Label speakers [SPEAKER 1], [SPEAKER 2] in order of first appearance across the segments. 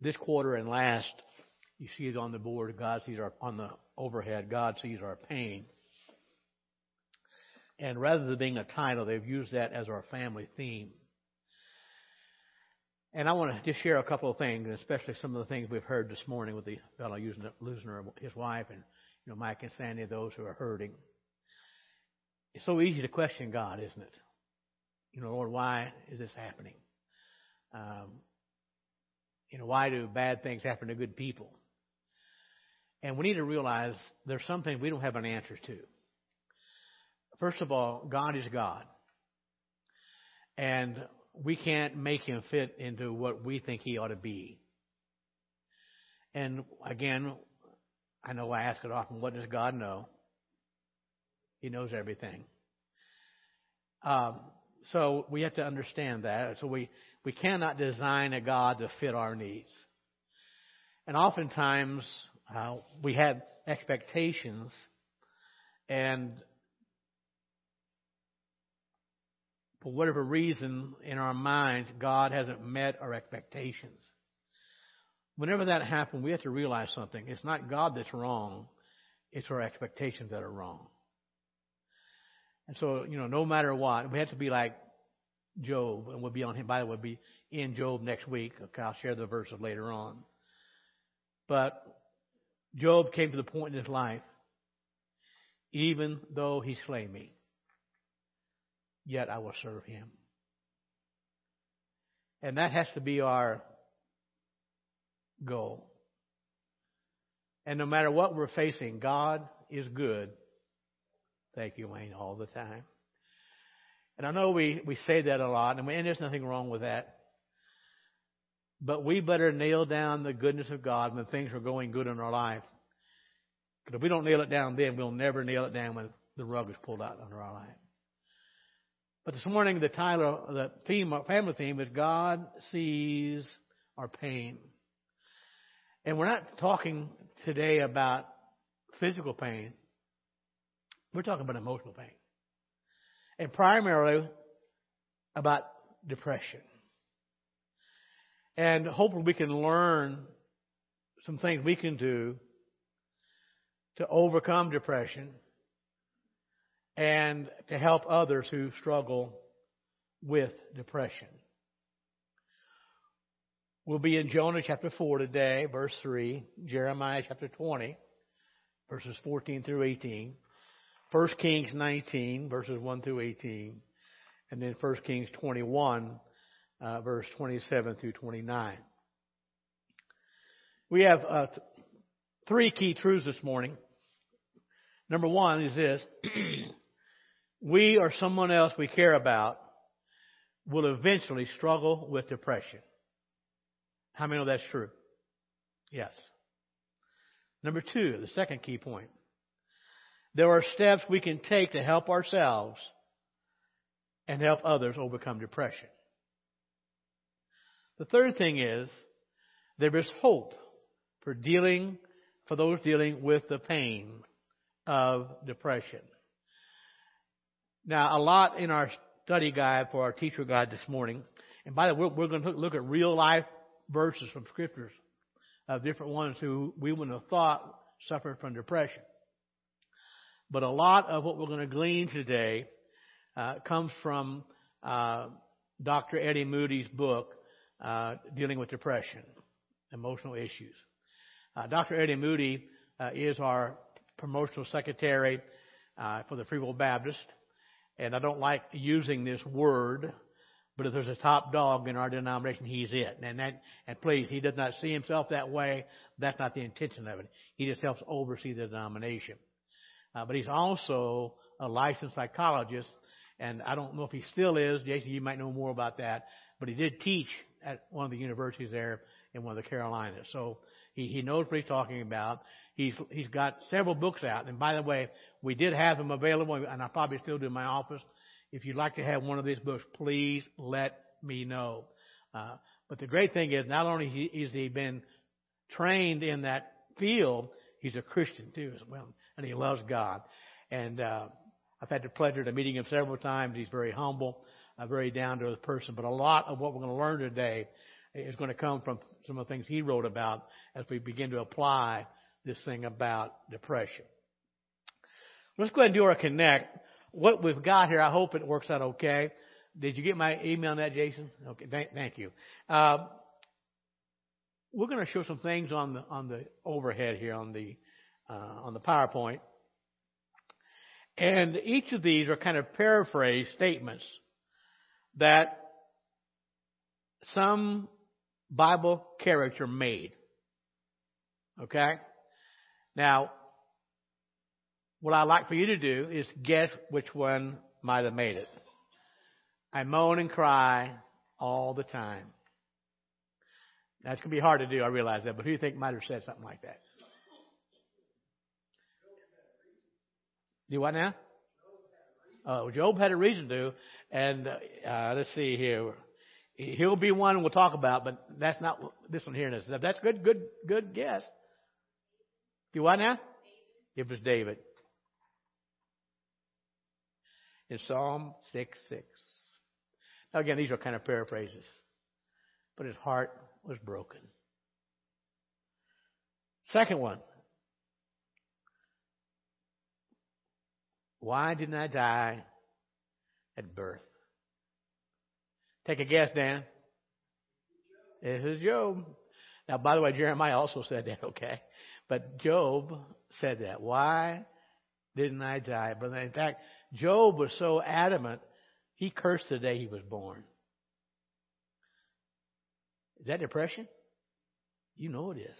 [SPEAKER 1] this quarter and last, you see it on the board. God sees our on the overhead. God sees our pain. And rather than being a title, they've used that as our family theme. And I want to just share a couple of things, especially some of the things we've heard this morning with the fellow using losing his wife, and you know Mike and Sandy, those who are hurting. It's so easy to question God, isn't it? You know, Lord, why is this happening? Um, you know, why do bad things happen to good people? And we need to realize there's something we don't have an answer to. First of all, God is God. And we can't make him fit into what we think he ought to be. And again, I know I ask it often, what does God know? He knows everything. Um, so we have to understand that. So we, we cannot design a God to fit our needs. And oftentimes, uh, we have expectations and for whatever reason in our minds, God hasn't met our expectations. Whenever that happens, we have to realize something. It's not God that's wrong, it's our expectations that are wrong. And so, you know, no matter what, we have to be like Job, and we'll be on him. By the way, we'll be in Job next week. I'll share the verses later on. But Job came to the point in his life, even though he slay me, yet I will serve him. And that has to be our goal. And no matter what we're facing, God is good. Thank you, Wayne, all the time. And I know we, we say that a lot, and, we, and there's nothing wrong with that. But we better nail down the goodness of God when things are going good in our life. Because if we don't nail it down then, we'll never nail it down when the rug is pulled out under our life. But this morning, the title, the theme, family theme is God sees our pain. And we're not talking today about physical pain. We're talking about emotional pain. And primarily about depression. And hopefully we can learn some things we can do to overcome depression and to help others who struggle with depression. We'll be in Jonah chapter 4 today, verse 3, Jeremiah chapter 20, verses 14 through 18, 1 Kings 19, verses 1 through 18, and then 1 Kings 21, uh, verse 27 through 29. We have uh, th- three key truths this morning. Number one is this we or someone else we care about will eventually struggle with depression. How many know that's true? Yes. Number two, the second key point. There are steps we can take to help ourselves and help others overcome depression. The third thing is there is hope for dealing, for those dealing with the pain of depression. Now, a lot in our study guide for our teacher guide this morning, and by the way, we're going to look at real life verses from scriptures of different ones who we wouldn't have thought suffered from depression. But a lot of what we're going to glean today uh, comes from uh, Dr. Eddie Moody's book, uh, dealing with depression, emotional issues. Uh, Dr. Eddie Moody uh, is our promotional secretary uh, for the Free Will Baptist, and I don't like using this word, but if there's a top dog in our denomination, he's it. And that, and please, he does not see himself that way. That's not the intention of it. He just helps oversee the denomination. Uh, but he's also a licensed psychologist, and I don't know if he still is. Jason, you might know more about that. But he did teach at one of the universities there in one of the Carolinas. So he, he knows what he's talking about. He's, he's got several books out. And by the way, we did have them available, and I probably still do in my office. If you'd like to have one of these books, please let me know. Uh, but the great thing is, not only has he been trained in that field, he's a Christian too as well, and he loves God. And uh, I've had the pleasure of meeting him several times. He's very humble a very down to earth person. But a lot of what we're going to learn today is going to come from some of the things he wrote about as we begin to apply this thing about depression. Let's go ahead and do our connect. What we've got here, I hope it works out okay. Did you get my email on that, Jason? Okay, thank, thank you. Uh, we're going to show some things on the on the overhead here on the uh, on the PowerPoint, and each of these are kind of paraphrased statements that some Bible character made. Okay? Now, what I'd like for you to do is guess which one might have made it. I moan and cry all the time. That's going to be hard to do, I realize that, but who do you think might have said something like that? Do what now? Uh, Job had a reason to, and uh, let's see here. He'll be one we'll talk about, but that's not this one here. That's good, good, good guess. Do what now? It was David. In Psalm 6 6. Now again, these are kind of paraphrases. But his heart was broken. Second one. Why didn't I die at birth? Take a guess, Dan. This is Job. Now, by the way, Jeremiah also said that, okay? But Job said that. Why didn't I die? But in fact, Job was so adamant, he cursed the day he was born. Is that depression? You know it is.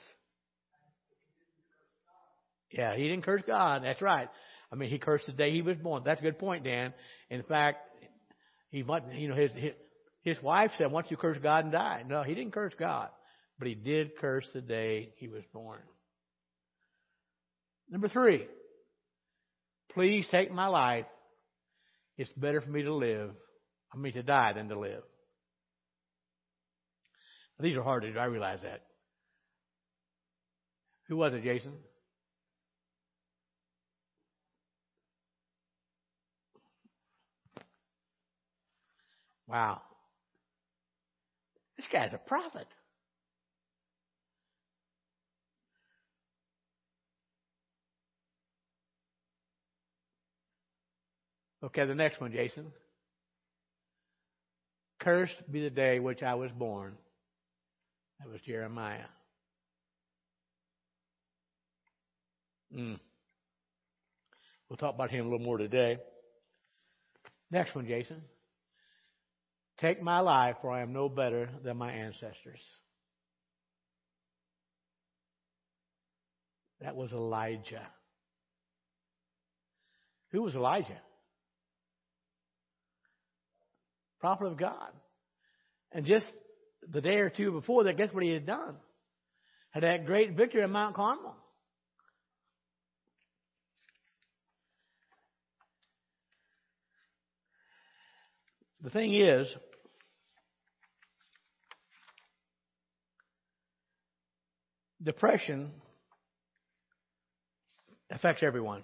[SPEAKER 1] Yeah, he didn't curse God. That's right. I mean, he cursed the day he was born. That's a good point, Dan. In fact, he you know, his, his, his wife said, once you curse God and die. No, he didn't curse God, but he did curse the day he was born. Number three, please take my life. It's better for me to live, I mean to die than to live. These are hard to do. I realize that. Who was it, Jason? Wow. This guy's a prophet. Okay, the next one, Jason. Cursed be the day which I was born. That was Jeremiah. Mm. We'll talk about him a little more today. Next one, Jason. Take my life, for I am no better than my ancestors. That was Elijah. Who was Elijah? Prophet of God. And just the day or two before that, guess what he had done? Had that great victory at Mount Carmel. The thing is, depression affects everyone.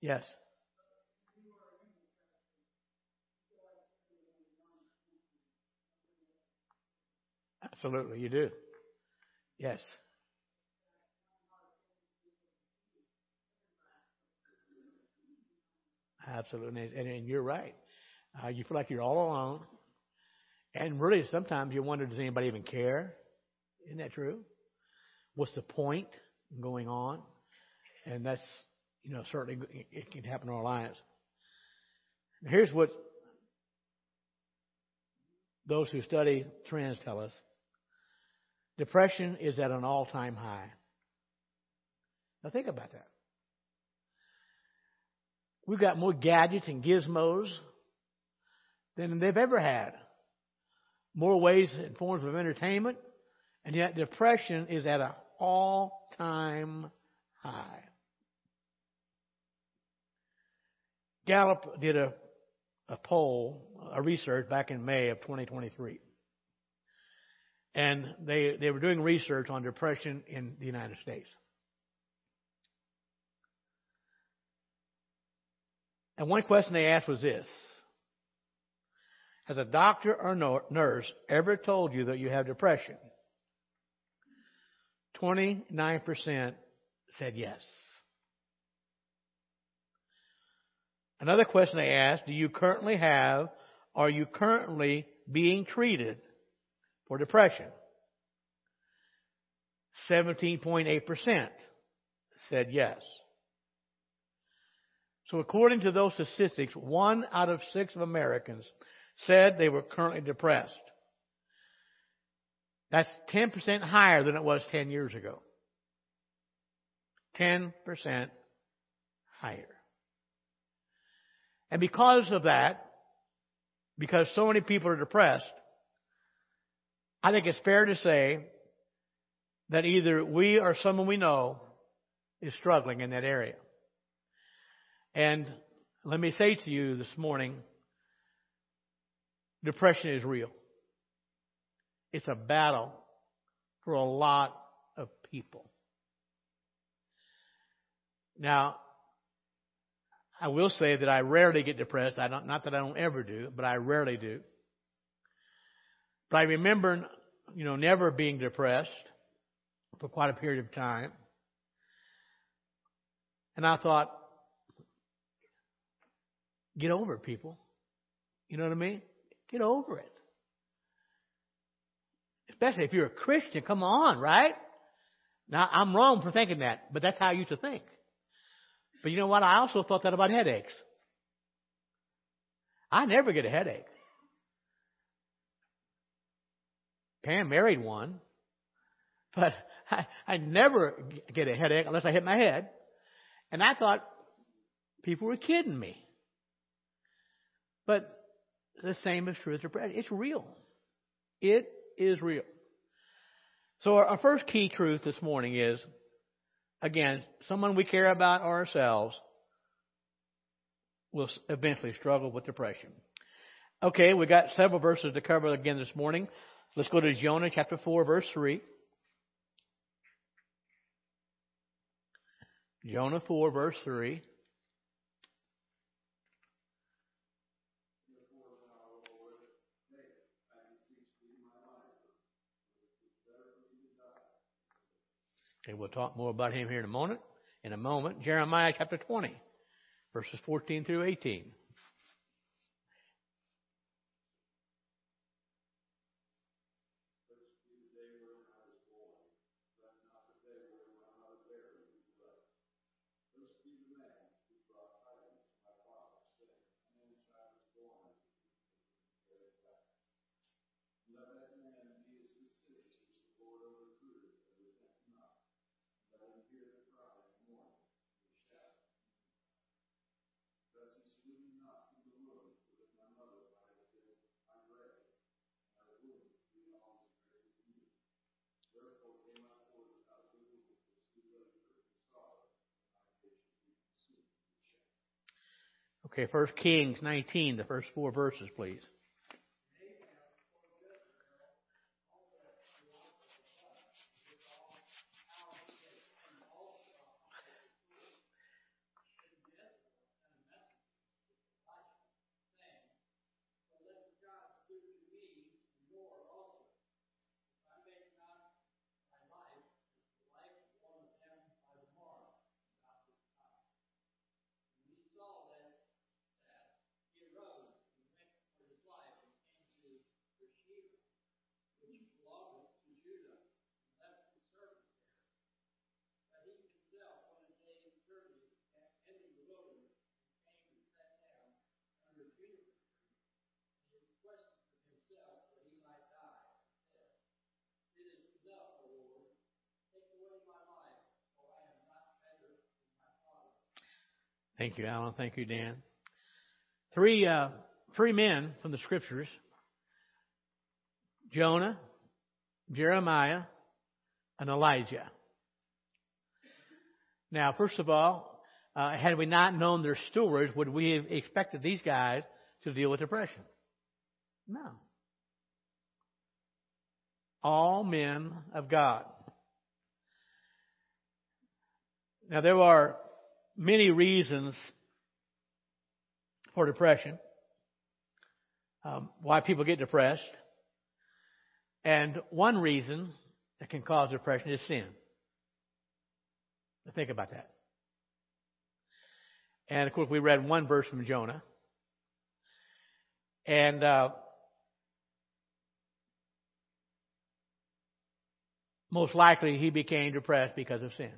[SPEAKER 1] Yes. Absolutely, you do. Yes. Absolutely, and, you're right. Uh, you feel like you're all alone, and really, sometimes you wonder, does anybody even care? Isn't that true? What's the point going on? And that's, you know, certainly it can happen in our lives. Here's what those who study trends tell us. Depression is at an all time high. Now think about that. We've got more gadgets and gizmos than they've ever had. More ways and forms of entertainment, and yet depression is at an all time high. Gallup did a, a poll, a research back in May of 2023 and they, they were doing research on depression in the United States. And one question they asked was this Has a doctor or nurse ever told you that you have depression? 29% said yes. Another question they asked, do you currently have, are you currently being treated for depression? 17.8% said yes. So according to those statistics, one out of six of Americans said they were currently depressed. That's 10% higher than it was 10 years ago. 10% higher. And because of that, because so many people are depressed, I think it's fair to say that either we or someone we know is struggling in that area. And let me say to you this morning, depression is real. It's a battle for a lot of people. Now, I will say that I rarely get depressed. I don't, not that I don't ever do, but I rarely do. But I remember, you know, never being depressed for quite a period of time. And I thought, get over it, people. You know what I mean? Get over it. Especially if you're a Christian, come on, right? Now, I'm wrong for thinking that, but that's how I used to think. But you know what? I also thought that about headaches. I never get a headache. Pam married one, but I, I never get a headache unless I hit my head. And I thought people were kidding me. But the same is true as depression. It's real. It is real. So our, our first key truth this morning is again, someone we care about ourselves will eventually struggle with depression. Okay, we got several verses to cover again this morning. Let's go to Jonah chapter 4, verse 3. Jonah 4, verse 3. Okay, we'll talk more about him here in a moment. In a moment, Jeremiah chapter 20, verses 14 through 18. Okay, First Kings 19, the first four verses, please. Thank you, Alan. Thank you, Dan. Three, uh, three men from the scriptures Jonah, Jeremiah, and Elijah. Now, first of all, uh, had we not known their stories, would we have expected these guys to deal with depression? No. All men of God. Now, there are many reasons for depression. um, why people get depressed. And one reason that can cause depression is sin. Now think about that. And of course, we read one verse from Jonah. And uh, most likely he became depressed because of sin.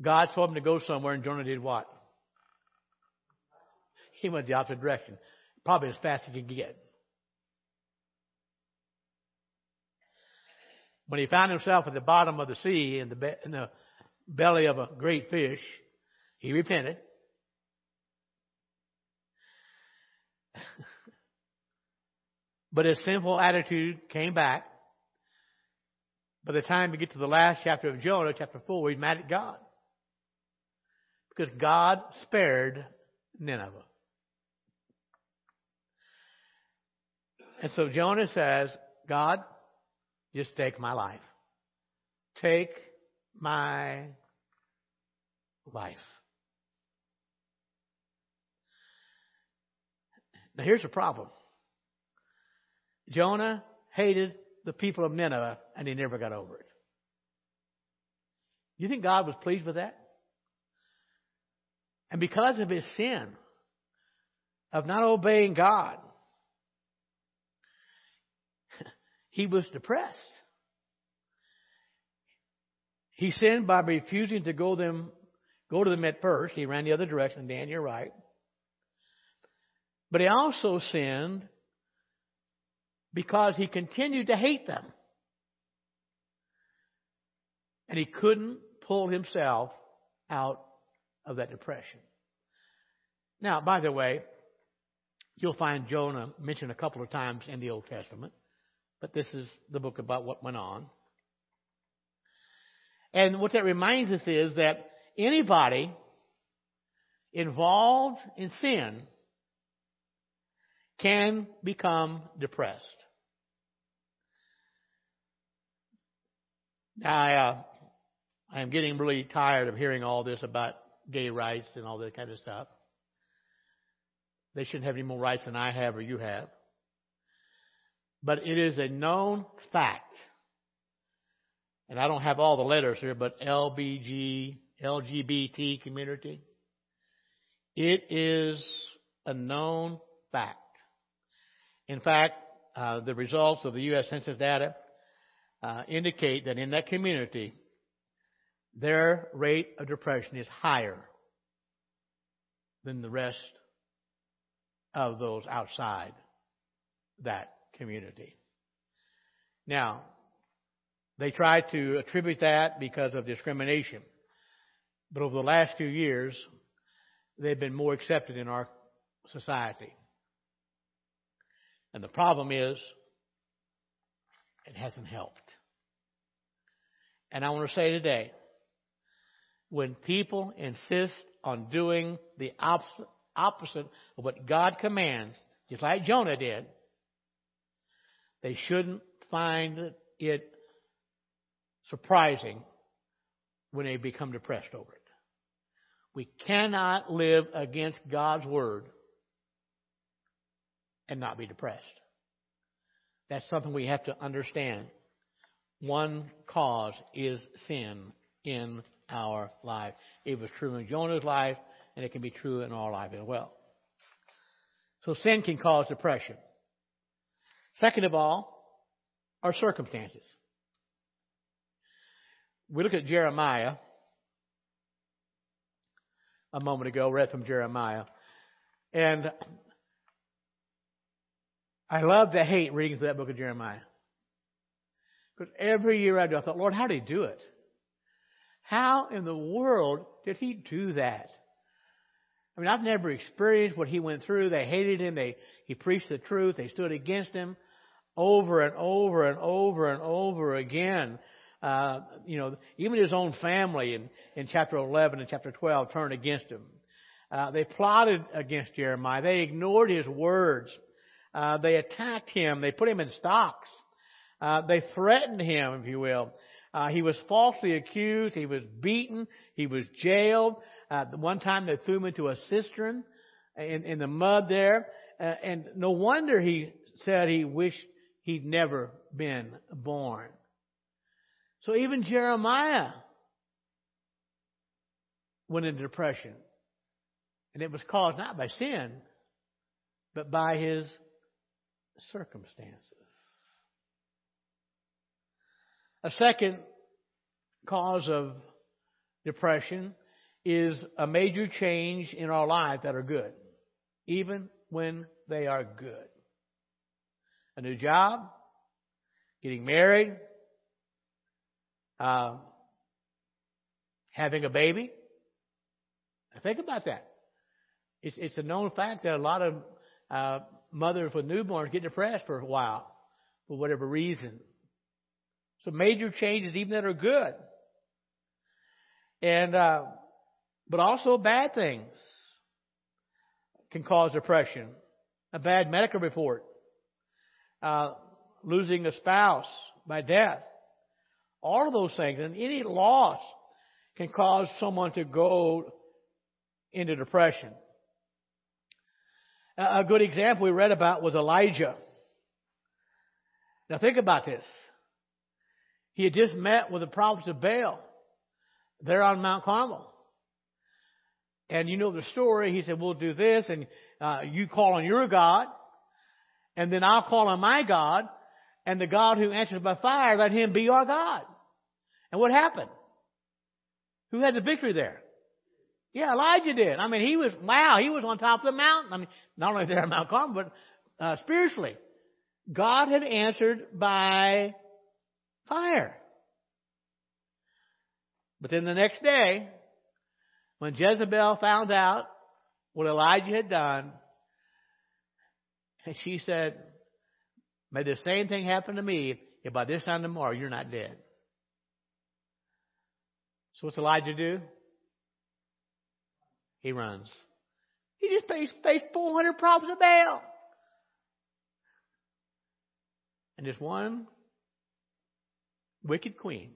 [SPEAKER 1] God told him to go somewhere, and Jonah did what? He went the opposite direction, probably as fast as he could get. When he found himself at the bottom of the sea in the, be- in the belly of a great fish, he repented. but his sinful attitude came back. By the time we get to the last chapter of Jonah, chapter 4, he's mad at God. Because God spared Nineveh. And so Jonah says, God, just take my life. Take my life. Now here's the problem. Jonah hated the people of Nineveh and he never got over it. You think God was pleased with that? And because of his sin of not obeying God, he was depressed. He sinned by refusing to go them go to them at first. He ran the other direction. Dan, you're right. But he also sinned because he continued to hate them. And he couldn't pull himself out of that depression. Now, by the way, you'll find Jonah mentioned a couple of times in the Old Testament, but this is the book about what went on. And what that reminds us is that anybody involved in sin can become depressed. Now, I, uh, I am getting really tired of hearing all this about gay rights and all that kind of stuff. They shouldn't have any more rights than I have or you have. But it is a known fact, and I don't have all the letters here, but LBG, LGBT community, it is a known fact. In fact, uh, the results of the U.S. Census data uh, indicate that in that community, their rate of depression is higher than the rest of those outside that community. Now, they try to attribute that because of discrimination. But over the last few years, they've been more accepted in our society. And the problem is, it hasn't helped. And I want to say today, when people insist on doing the opposite, of what God commands, just like Jonah did, they shouldn't find it surprising when they become depressed over it. We cannot live against God's word and not be depressed. That's something we have to understand. One cause is sin in our life. It was true in Jonah's life, and it can be true in our life as well. So sin can cause depression. Second of all, our circumstances. We look at Jeremiah a moment ago, read from Jeremiah, and I love to hate reading through that book of Jeremiah. Because every year I do, I thought, Lord, how did he do it? How in the world did he do that? I mean, I've never experienced what he went through. They hated him. They, he preached the truth. They stood against him over and over and over and over again. Uh, you know, even his own family in, in chapter 11 and chapter 12 turned against him. Uh, they plotted against Jeremiah. They ignored his words. Uh, they attacked him. They put him in stocks. Uh, they threatened him, if you will. Uh, he was falsely accused. He was beaten. He was jailed. Uh, one time they threw him into a cistern in, in the mud there. Uh, and no wonder he said he wished he'd never been born. So even Jeremiah went into depression. And it was caused not by sin, but by his circumstances. A second cause of depression is a major change in our life that are good, even when they are good. A new job, getting married, uh, having a baby. Think about that. It's, it's a known fact that a lot of uh, mothers with newborns get depressed for a while for whatever reason. So major changes, even that are good, and uh, but also bad things can cause depression. A bad medical report, uh, losing a spouse by death, all of those things, and any loss can cause someone to go into depression. A good example we read about was Elijah. Now think about this. He had just met with the prophets of Baal there on Mount Carmel. And you know the story. He said, we'll do this and uh, you call on your God and then I'll call on my God and the God who answers by fire, let him be our God. And what happened? Who had the victory there? Yeah, Elijah did. I mean, he was, wow, he was on top of the mountain. I mean, not only there at Mount Carmel, but uh, spiritually. God had answered by fire. But then the next day, when Jezebel found out what Elijah had done, she said, May the same thing happen to me if by this time tomorrow you're not dead. So what's Elijah do? He runs. He just faced, faced 400 prophets of Baal. And this one wicked queen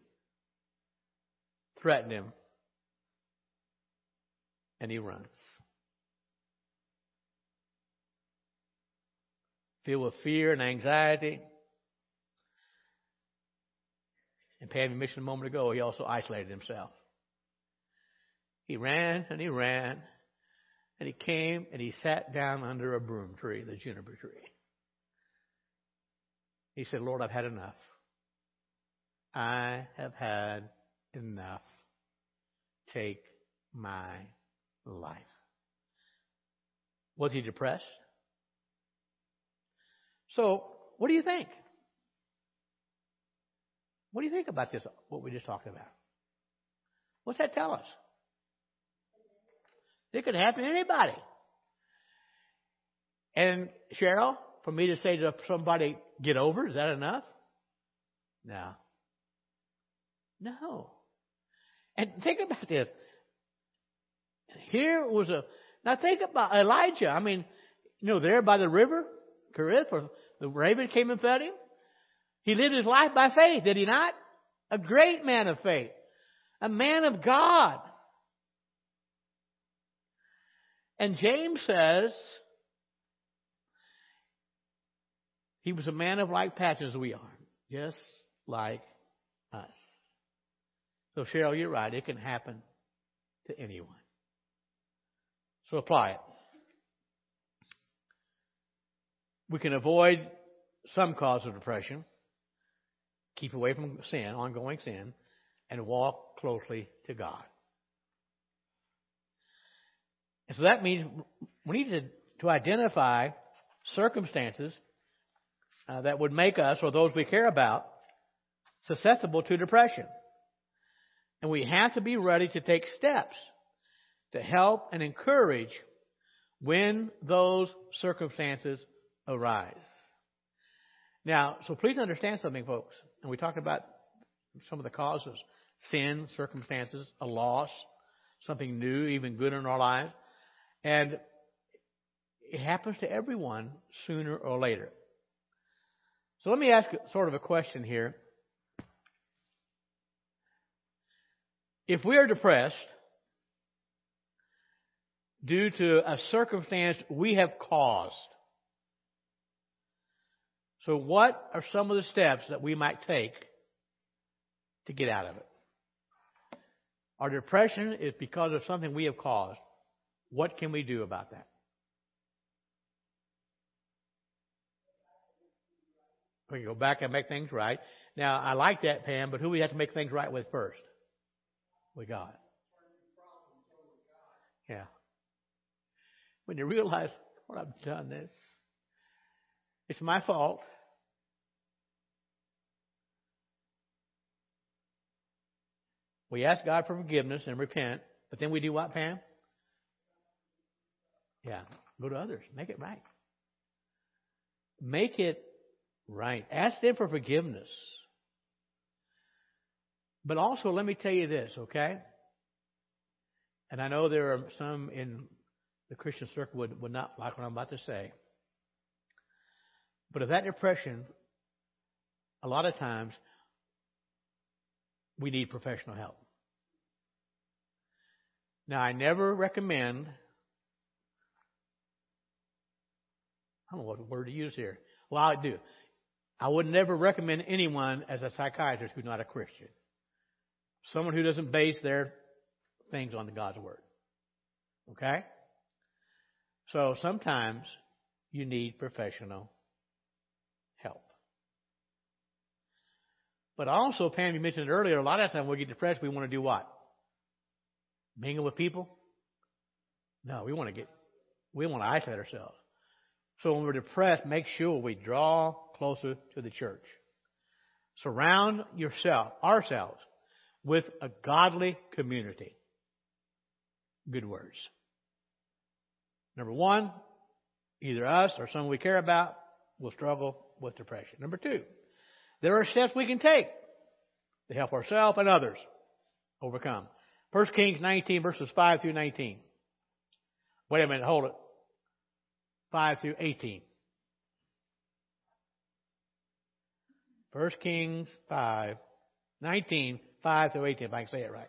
[SPEAKER 1] threatened him. And he runs. Filled with fear and anxiety. And Pam mentioned a moment ago, he also isolated himself. He ran and he ran and he came and he sat down under a broom tree, the juniper tree. He said, Lord, I've had enough. I have had enough. Take my life. Was he depressed? So, what do you think? What do you think about this, what we just talked about? What's that tell us? It could happen to anybody. And Cheryl, for me to say to somebody, get over, is that enough? No. No. And think about this. Here was a, now think about Elijah. I mean, you know, there by the river, Cherith, where the raven came and fed him. He lived his life by faith, did he not? A great man of faith. A man of God. And James says he was a man of like passions we are, just like us. So Cheryl, you're right. It can happen to anyone. So apply it. We can avoid some cause of depression, keep away from sin, ongoing sin, and walk closely to God. And so that means we need to, to identify circumstances uh, that would make us, or those we care about, susceptible to depression. And we have to be ready to take steps to help and encourage when those circumstances arise. Now, so please understand something, folks. And we talked about some of the causes sin, circumstances, a loss, something new, even good in our lives. And it happens to everyone sooner or later. So let me ask sort of a question here. If we are depressed, due to a circumstance we have caused. So, what are some of the steps that we might take to get out of it? Our depression is because of something we have caused. What can we do about that? We can go back and make things right. Now, I like that, Pam, but who we have to make things right with first? With God. Yeah. When you realize, what I've done this, it's my fault. We ask God for forgiveness and repent, but then we do what, Pam? Yeah, go to others. Make it right. Make it right. Ask them for forgiveness. But also, let me tell you this, okay? And I know there are some in the Christian circle would, would not like what I'm about to say. But if that depression, a lot of times, we need professional help. Now, I never recommend, I don't know what word to use here. Well, I do. I would never recommend anyone as a psychiatrist who's not a Christian. Someone who doesn't base their things on the God's Word. Okay? So sometimes you need professional help. But also, Pam, you mentioned earlier, a lot of times when we get depressed, we want to do what? Mingle with people? No, we want to get, we want to isolate ourselves. So when we're depressed, make sure we draw closer to the church. Surround yourself, ourselves, with a godly community. Good words. Number one, either us or someone we care about will struggle with depression. Number two, there are steps we can take to help ourselves and others overcome. 1 Kings 19 verses 5 through 19. Wait a minute, hold it. 5 through 18. 1 Kings 5, 19, 5 through 18, if I can say it right.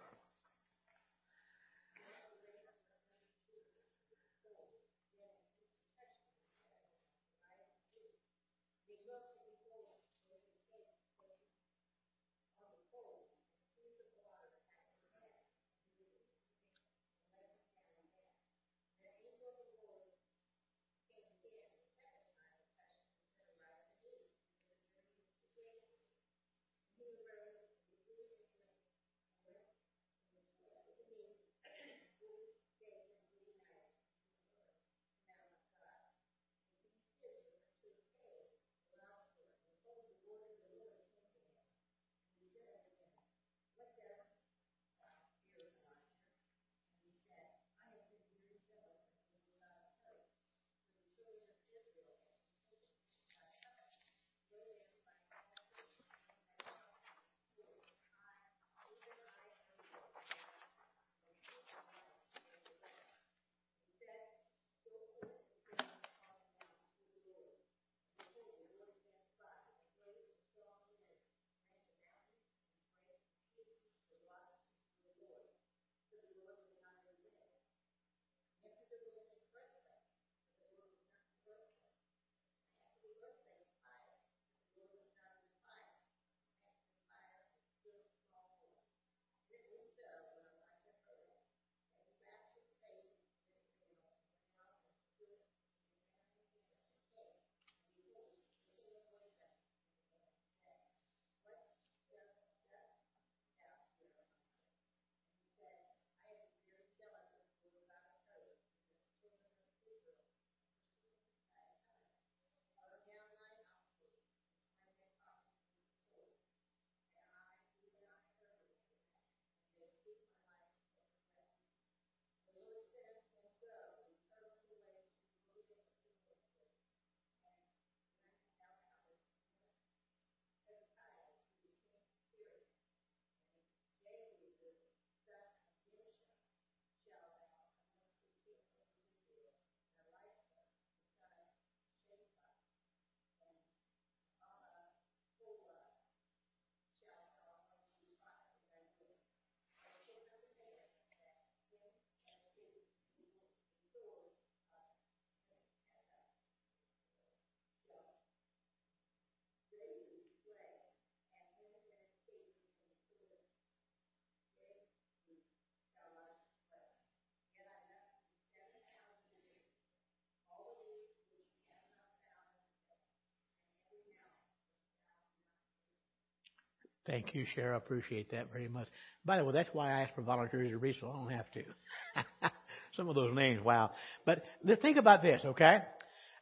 [SPEAKER 1] Thank you, Cheryl. I appreciate that very much. By the way, that's why I asked for volunteers to read, so I don't have to. Some of those names, wow. But think about this, okay?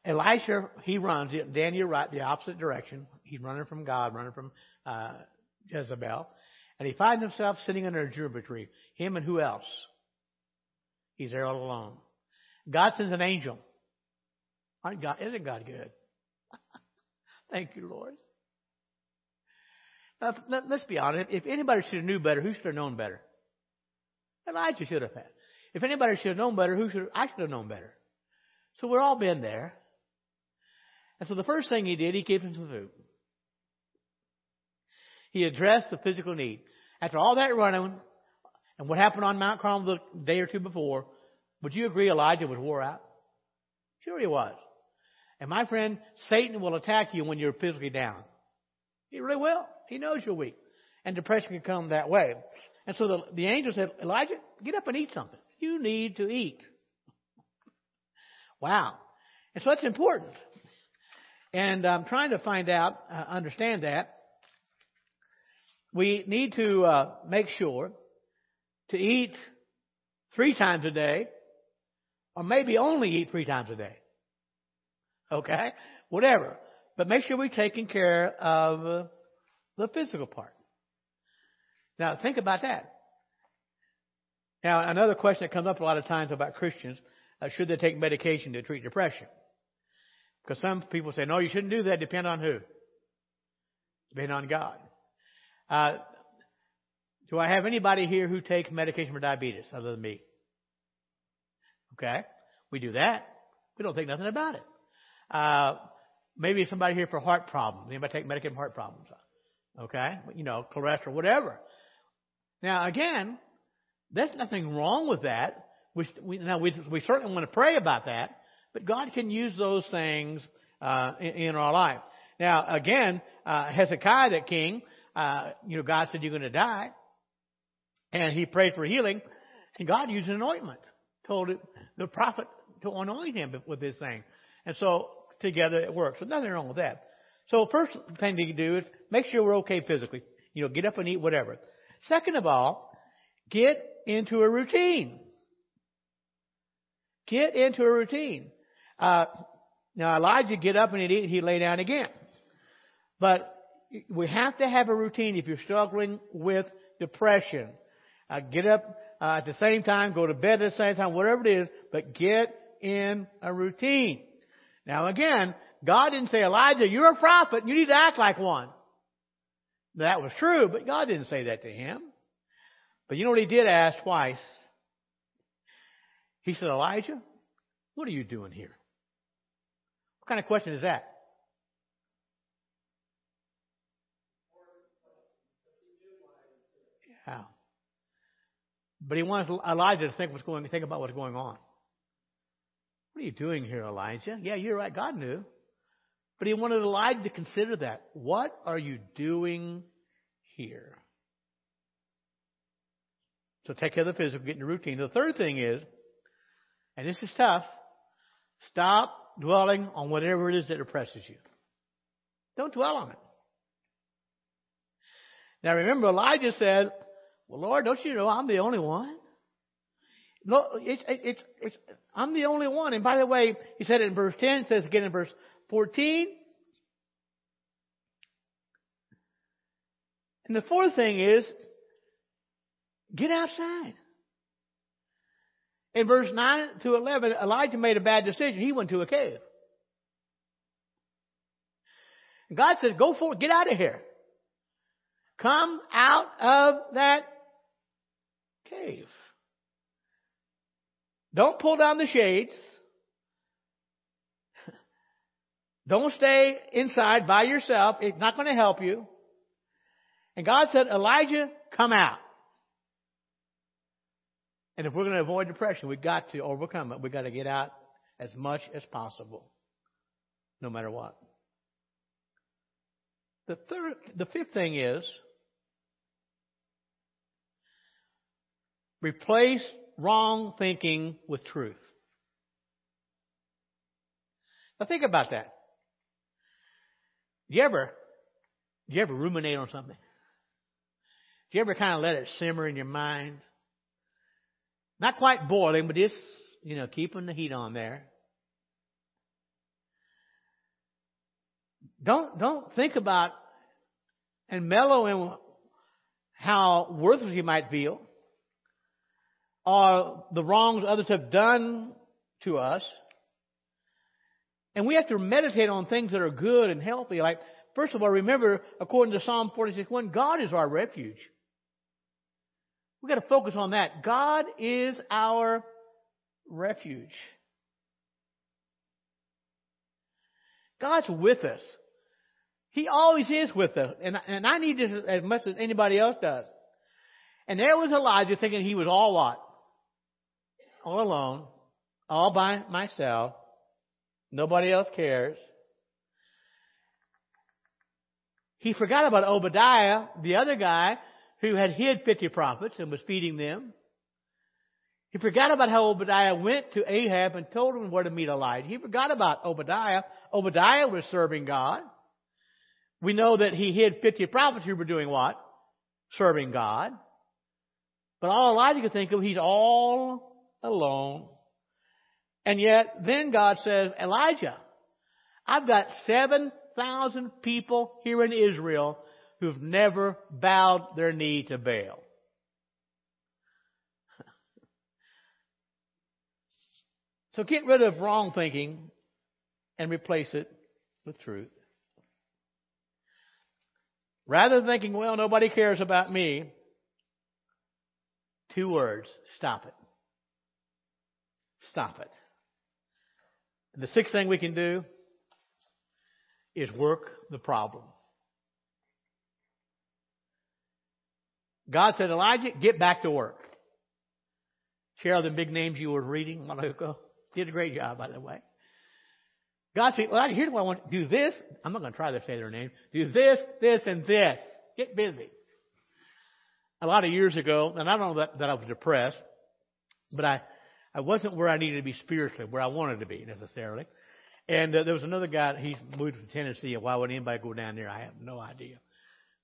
[SPEAKER 1] Elisha, he runs. Dan, you're right, the opposite direction. He's running from God, running from uh, Jezebel. And he finds himself sitting under a juniper tree. Him and who else? He's there all alone. God sends an angel. Aren't God, isn't God good? Thank you, Lord. Now, let, us be honest. If anybody should have knew better, who should have known better? Elijah should have had. If anybody should have known better, who should have, I should have known better? So we're all been there. And so the first thing he did, he gave him some food. He addressed the physical need. After all that running, and what happened on Mount Carmel the day or two before, would you agree Elijah was wore out? Sure he was. And my friend, Satan will attack you when you're physically down. He really will. He knows you're weak. And depression can come that way. And so the, the angel said, Elijah, get up and eat something. You need to eat. Wow. And so that's important. And I'm trying to find out, uh, understand that. We need to uh, make sure to eat three times a day, or maybe only eat three times a day. Okay? Whatever. But make sure we're taking care of uh, the physical part. Now, think about that. Now, another question that comes up a lot of times about Christians, uh, should they take medication to treat depression? Because some people say, no, you shouldn't do that. Depend on who? Depend on God. Uh, do I have anybody here who takes medication for diabetes other than me? Okay. We do that. We don't think nothing about it. Uh, Maybe somebody here for heart problems. Anybody take medication for heart problems? Okay? You know, cholesterol, whatever. Now again, there's nothing wrong with that. We, we, now we, we certainly want to pray about that, but God can use those things uh, in, in, our life. Now again, uh, Hezekiah, the king, uh, you know, God said you're going to die, and he prayed for healing, and God used an ointment, told the prophet to anoint him with this thing, and so together it works. So nothing wrong with that. So first thing to do is make sure we're okay physically. You know, get up and eat whatever. Second of all, get into a routine. Get into a routine. Uh, now Elijah get up and he'd eat and he'd lay down again. But we have to have a routine if you're struggling with depression. Uh, get up uh, at the same time, go to bed at the same time, whatever it is, but get in a routine. Now again, God didn't say, Elijah, you're a prophet you need to act like one. That was true, but God didn't say that to him. But you know what he did ask twice? He said, Elijah, what are you doing here? What kind of question is that? Yeah. But he wanted Elijah to think what's going, think about what's going on. What are you doing here, Elijah? Yeah, you're right. God knew. But he wanted Elijah to consider that. What are you doing here? So take care of the physical, get in the routine. The third thing is, and this is tough, stop dwelling on whatever it is that oppresses you. Don't dwell on it. Now remember, Elijah said, well, Lord, don't you know I'm the only one? No, it's, it's, it's, I'm the only one. And by the way, he said it in verse 10, says again in verse 14. And the fourth thing is, get outside. In verse 9 through 11, Elijah made a bad decision. He went to a cave. God says, go for it, get out of here. Come out of that cave. Don't pull down the shades. Don't stay inside by yourself. It's not going to help you. And God said, Elijah, come out. And if we're going to avoid depression, we've got to overcome it. We've got to get out as much as possible, no matter what. The third, the fifth thing is replace wrong thinking with truth. Now think about that. You ever, you ever ruminate on something? Do you ever kind of let it simmer in your mind? Not quite boiling, but just, you know, keeping the heat on there. Don't, don't think about and mellow in how worthless you might feel or the wrongs others have done to us. And we have to meditate on things that are good and healthy. Like, first of all, remember, according to Psalm 46, 1, God is our refuge. We've got to focus on that. God is our refuge. God's with us. He always is with us. And, and I need this as much as anybody else does. And there was Elijah thinking he was all what? All alone. All by myself. Nobody else cares. He forgot about Obadiah, the other guy who had hid 50 prophets and was feeding them. He forgot about how Obadiah went to Ahab and told him where to meet Elijah. He forgot about Obadiah. Obadiah was serving God. We know that he hid 50 prophets who were doing what? Serving God. But all Elijah could think of, he's all alone. And yet, then God says, Elijah, I've got 7,000 people here in Israel who've never bowed their knee to Baal. so get rid of wrong thinking and replace it with truth. Rather than thinking, well, nobody cares about me, two words, stop it. Stop it. And the sixth thing we can do is work the problem. God said, Elijah, get back to work. Cheryl the big names you were reading a. Did a great job, by the way. God said, well, here's what I want. Do this. I'm not going to try to say their name. Do this, this, and this. Get busy. A lot of years ago, and I don't know that, that I was depressed, but I, I wasn't where I needed to be spiritually, where I wanted to be necessarily. And uh, there was another guy, he's moved from Tennessee, why would anybody go down there? I have no idea.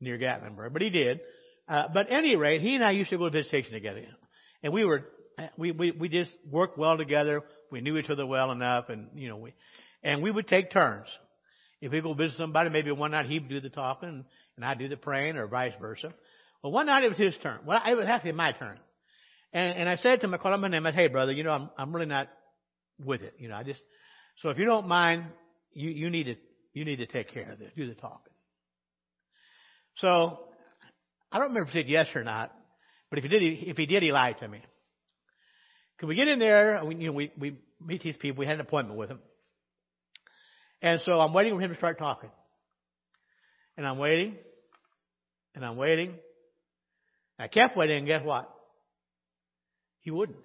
[SPEAKER 1] Near Gatlinburg. But he did. Uh, but any rate, he and I used to go to visitation together. And we were, we, we, we just worked well together. We knew each other well enough and, you know, we, and we would take turns. If we go visit somebody, maybe one night he'd do the talking and I'd do the praying or vice versa. Well, one night it was his turn. Well, it was actually my turn. And, and I said to him, I called him. I said, hey brother, you know, I'm, I'm really not with it. You know, I just, so if you don't mind, you, you need to, you need to take care of this. Do the talking. So, I don't remember if he said yes or not, but if he did, if he did, he lied to me. Could we get in there? We, you know, we, we meet these people. We had an appointment with them. And so I'm waiting for him to start talking. And I'm waiting. And I'm waiting. And I kept waiting, and guess what? He wouldn't.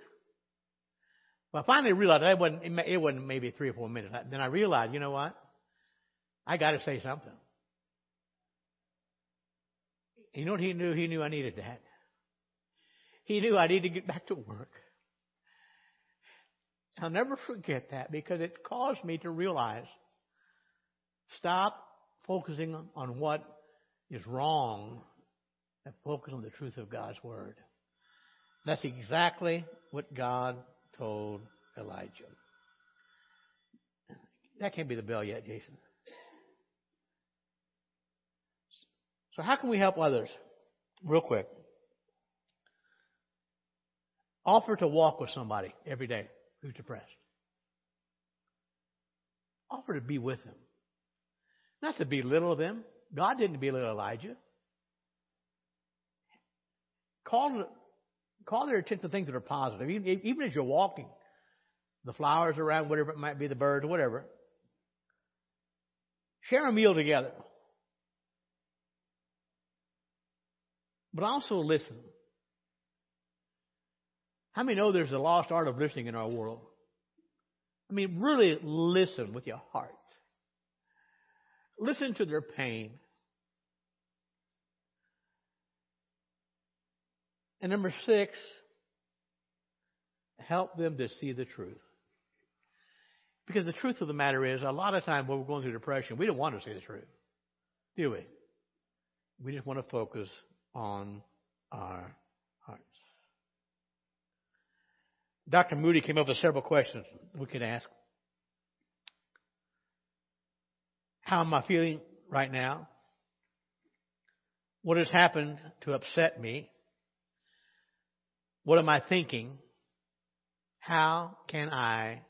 [SPEAKER 1] Well, I finally realized it wasn't, it wasn't maybe three or four minutes. Then I realized, you know what? I got to say something. You know what he knew? He knew I needed that. He knew I needed to get back to work. I'll never forget that because it caused me to realize Stop focusing on what is wrong and focus on the truth of God's Word. That's exactly what God told Elijah. That can't be the bell yet, Jason. So how can we help others? Real quick. Offer to walk with somebody every day who's depressed. Offer to be with them. Not to belittle them. God didn't belittle Elijah. Call, call their attention to things that are positive. Even, even as you're walking, the flowers around, whatever it might be, the birds, whatever. Share a meal together. But also listen. How many know there's a lost art of listening in our world? I mean, really listen with your heart. Listen to their pain. And number six, help them to see the truth. Because the truth of the matter is, a lot of times when we're going through depression, we don't want to see the truth, do we? We just want to focus on our hearts. Dr. Moody came up with several questions we could ask. How am I feeling right now? What has happened to upset me? What am I thinking? How can I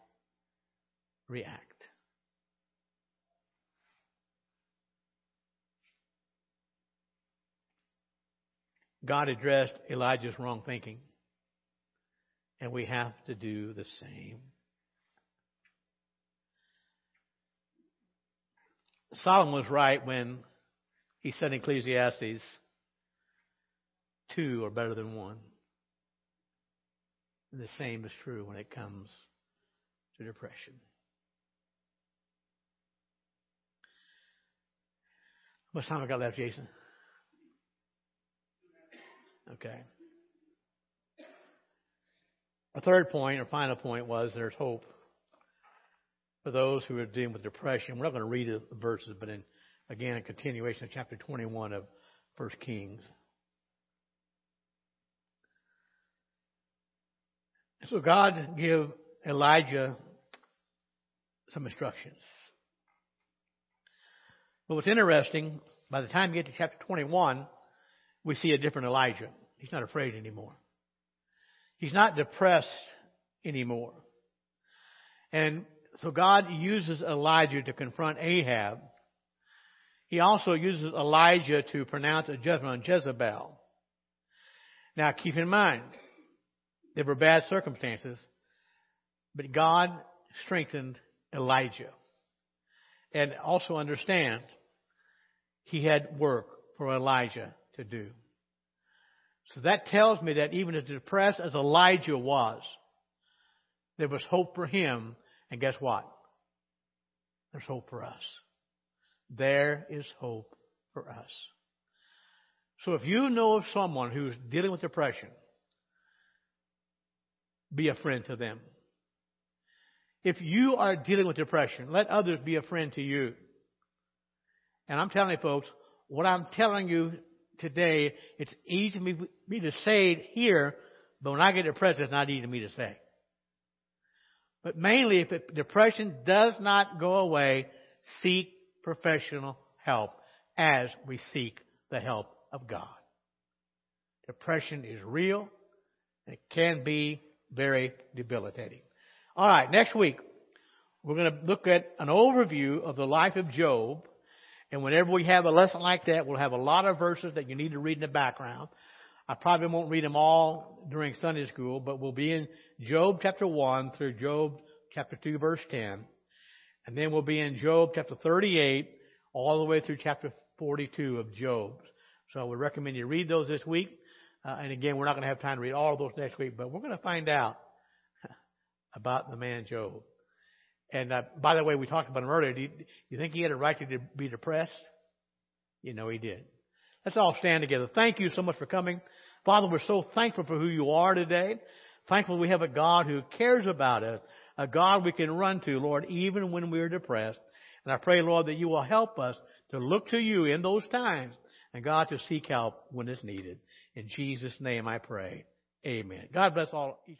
[SPEAKER 1] react? God addressed Elijah's wrong thinking, and we have to do the same. Solomon was right when he said in Ecclesiastes, two are better than one. And the same is true when it comes to depression. How much time I got left, Jason? Okay. A third point, or final point, was there's hope for those who are dealing with depression. We're not going to read the verses, but in again a continuation of chapter 21 of First Kings. So God gave Elijah some instructions. But what's interesting, by the time you get to chapter 21, we see a different Elijah. He's not afraid anymore. He's not depressed anymore. And so God uses Elijah to confront Ahab. He also uses Elijah to pronounce a judgment on Jezebel. Now keep in mind, there were bad circumstances, but God strengthened Elijah. And also understand, he had work for Elijah to do. So that tells me that even as depressed as Elijah was, there was hope for him. And guess what? There's hope for us. There is hope for us. So if you know of someone who's dealing with depression, be a friend to them. If you are dealing with depression, let others be a friend to you. And I'm telling you folks, what I'm telling you today, it's easy for me to say it here, but when I get depressed, it's not easy for me to say. But mainly, if it, depression does not go away, seek professional help as we seek the help of God. Depression is real. And it can be very debilitating. All right, next week we're going to look at an overview of the life of Job and whenever we have a lesson like that, we'll have a lot of verses that you need to read in the background. I probably won't read them all during Sunday school, but we'll be in Job chapter 1 through Job chapter 2 verse 10. And then we'll be in Job chapter 38 all the way through chapter 42 of Job. So I would recommend you read those this week. Uh, and again, we're not going to have time to read all of those next week, but we're going to find out about the man Job. And uh, by the way, we talked about him earlier. Do you, do you think he had a right to be depressed? You know he did. Let's all stand together. Thank you so much for coming. Father, we're so thankful for who you are today. Thankful we have a God who cares about us, a God we can run to, Lord, even when we're depressed. And I pray, Lord, that you will help us to look to you in those times and God to seek help when it's needed. In Jesus' name I pray. Amen. God bless all each